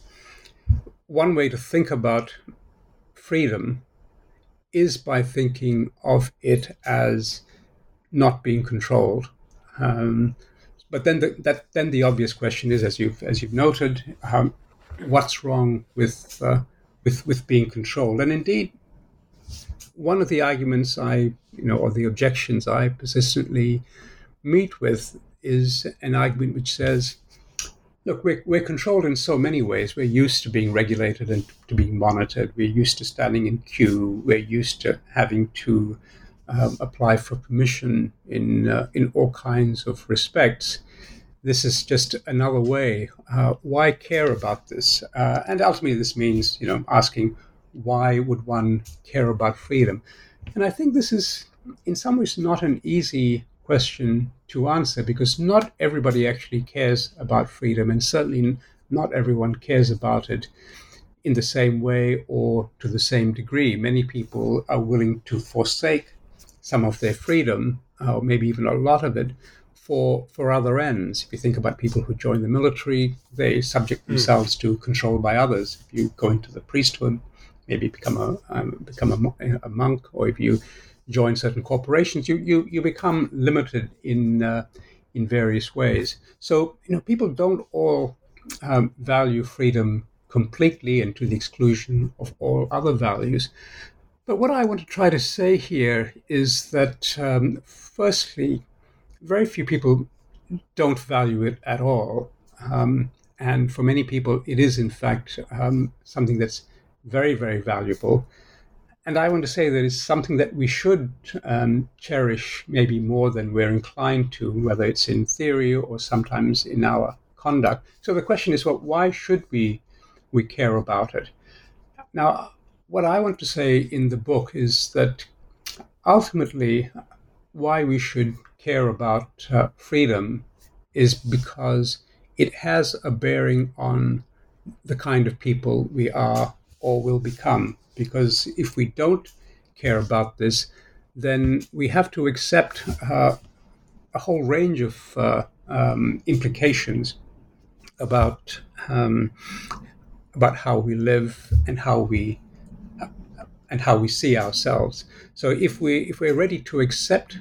one way to think about freedom is by thinking of it as not being controlled. Um, but then the, that then the obvious question is, as you've as you've noted, um, what's wrong with uh, with with being controlled? And indeed, one of the arguments I you know or the objections I persistently meet with is an argument which says Look, we're, we're controlled in so many ways. We're used to being regulated and to being monitored. We're used to standing in queue. We're used to having to um, apply for permission in uh, in all kinds of respects. This is just another way. Uh, why care about this? Uh, and ultimately, this means you know asking why would one care about freedom? And I think this is in some ways not an easy question to answer because not everybody actually cares about freedom, and certainly not everyone cares about it in the same way or to the same degree. Many people are willing to forsake some of their freedom, or maybe even a lot of it, for, for other ends. If you think about people who join the military, they subject hmm. themselves mm. to control by others. If you go into the priesthood, maybe become a um, become a, a monk, or if you join certain corporations, you you, you become limited in uh, in various ways. So, you know, people don't all um, value freedom completely and to the exclusion of all other values. But what I want to try to say here is that, um, firstly, very few people don't value it at all. Um, and for many people, it is, in fact, um, something that's very, very valuable. And I want to say that it's something that we should um, cherish maybe more than we're inclined to, whether it's in theory or sometimes in our conduct. So the question is, well, why should we we care about it? Now, what I want to say in the book is that ultimately, why we should care about uh, freedom is because it has a bearing on the kind of people we are or will become. Because if we don't care about this, then we have to accept uh, a whole range of uh, um, implications about um, about how we live and how we uh, and how we see ourselves. So if we if we're ready to accept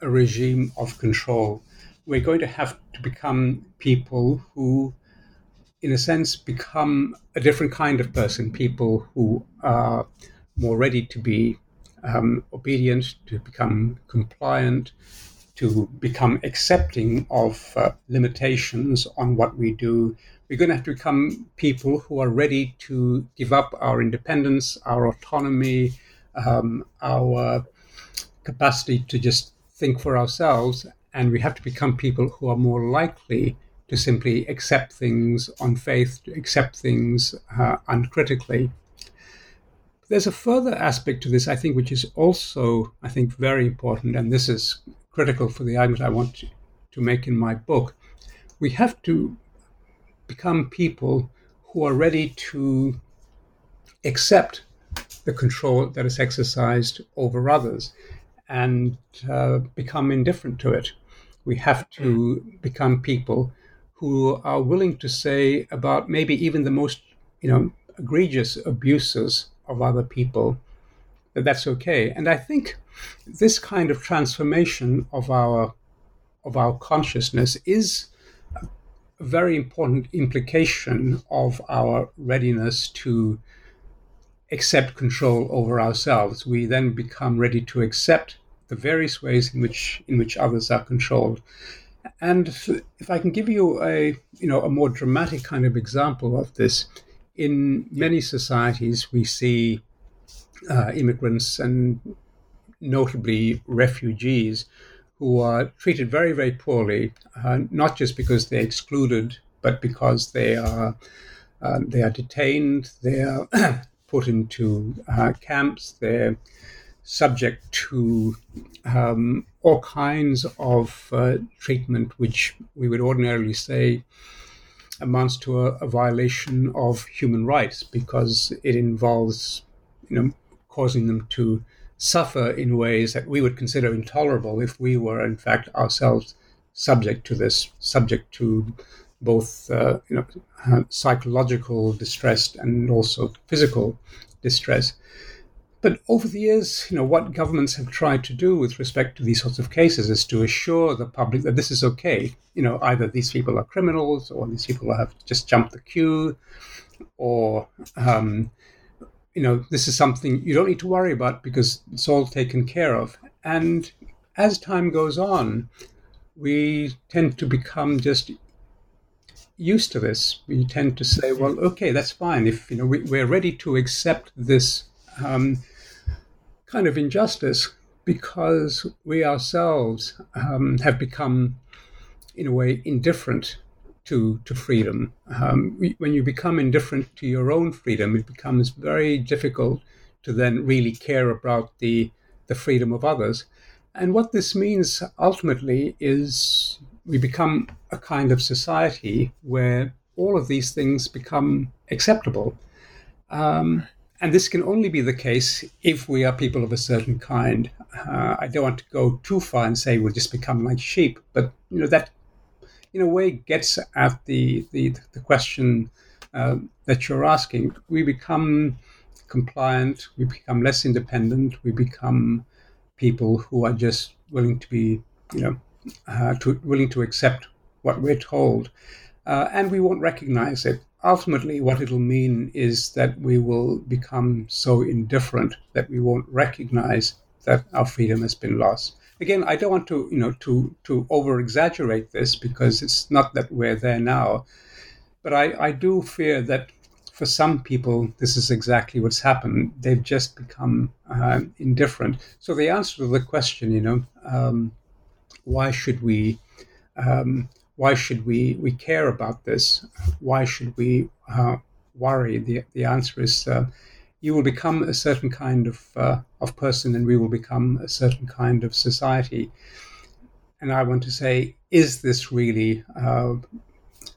a regime of control, we're going to have to become people who, in a sense, become a different kind of person. People who are more ready to be um, obedient, to become compliant, to become accepting of uh, limitations on what we do. We're going to have to become people who are ready to give up our independence, our autonomy, um, our capacity to just think for ourselves. And we have to become people who are more likely to simply accept things on faith, to accept things uh, uncritically. There's a further aspect to this, I think, which is also, I think, very important, and this is critical for the argument I want to, make in my book. We have to become people who are ready to accept the control that is exercised over others and uh, become indifferent to it. We have to become people who are willing to say about maybe even the most, you know, egregious abuses of other people that that's okay. And I think this kind of transformation of our of our consciousness is a very important implication of our readiness to accept control over ourselves. We then become ready to accept the various ways in which in which others are controlled. And if, I can give you a you know a more dramatic kind of example of this, in many societies we see uh, immigrants and notably refugees who are treated very, very poorly, uh, not just because they're excluded, but because they are uh, they are detained, they are put into uh, camps, they're subject to um, all kinds of uh, treatment, which we would ordinarily say amounts to a, a violation of human rights because it involves, you know, causing them to suffer in ways that we would consider intolerable if we were, in fact, ourselves subject to this, subject to both, uh, you know, uh, psychological distress and also physical distress. But over the years, you know, what governments have tried to do with respect to these sorts of cases is to assure the public that this is okay. You know, either these people are criminals or these people have just jumped the queue or um, you know, this is something you don't need to worry about because it's all taken care of. And as time goes on, we tend to become just used to this. We tend to say, well, okay, that's fine. If you know we, are ready to accept this um, kind of injustice because we ourselves um, have become, in a way, indifferent to, to freedom. Um, when you become indifferent to your own freedom, it becomes very difficult to then really care about the, the freedom of others. And what this means ultimately is we become a kind of society where all of these things become acceptable. Um, and this can only be the case if we are people of a certain kind. Uh, I don't want to go too far and say we'll just become like sheep, but you know that in a way gets at the the, the question uh, that you're asking. We become compliant, we become less independent, we become people who are just willing to be, you know, uh, to willing to accept what we're told, uh, and we won't recognize it. Ultimately, what it'll mean is that we will become so indifferent that we won't recognize that our freedom has been lost. Again, I don't want to, you know, to to over exaggerate this because it's not that we're there now, but I, I do fear that for some people, this is exactly what's happened. They've just become uh, indifferent. So the answer to the question, you know, um, why should we, um, why should we we care about this? Why should we uh, worry? The the answer is. Uh, you will become a certain kind of uh, of person, and we will become a certain kind of society. And I want to say, is this really uh,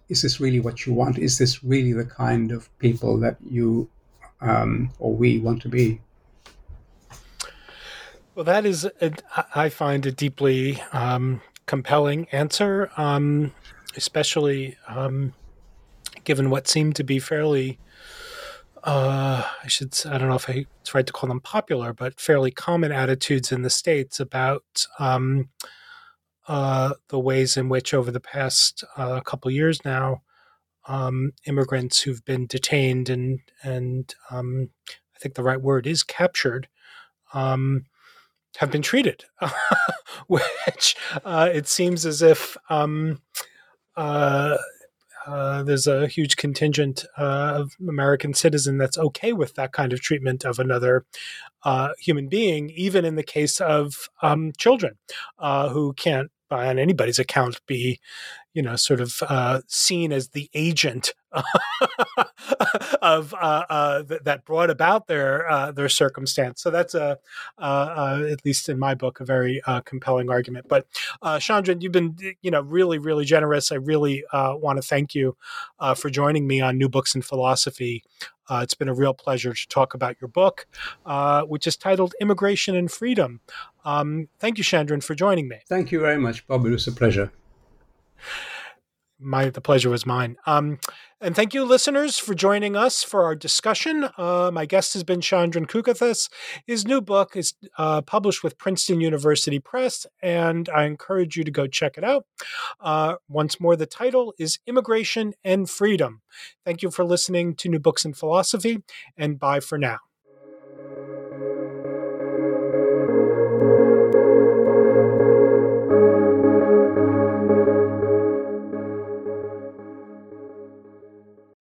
is this really what you want? Is this really the kind of people that you um, or we want to be? Well, that is, I find a deeply um, compelling answer, um, especially um, given what seemed to be fairly, uh, I should, I don't know if I, it's right to call them popular, but fairly common attitudes in the States about um, uh, the ways in which over the past uh, couple years now, um, immigrants who've been detained and and um, I think the right word is captured um, have been treated, which uh, it seems as if um, uh, uh, there's a huge contingent uh, of American citizen that's okay with that kind of treatment of another uh, human being, even in the case of um, children uh, who can't by on anybody's account be you know sort of seen as the agent of uh, uh, th- that brought about their uh, their circumstance. So that's a uh, uh, at least in my book a very compelling argument. But Chandran, you've been you know really really generous. I really want to thank you for joining me on New Books in Philosophy. it's been a real pleasure to talk about your book, which is titled Immigration and Freedom. Um, thank you, Chandran, for joining me. Thank you very much, Bob. It was a pleasure. My the pleasure was mine. Um, and thank you, listeners, for joining us for our discussion. Uh, my guest has been Chandran Kukathas. His new book is uh, published with Princeton University Press, and I encourage you to go check it out. Uh, once more, the title is Immigration and Freedom. Thank you for listening to New Books in Philosophy, and bye for now.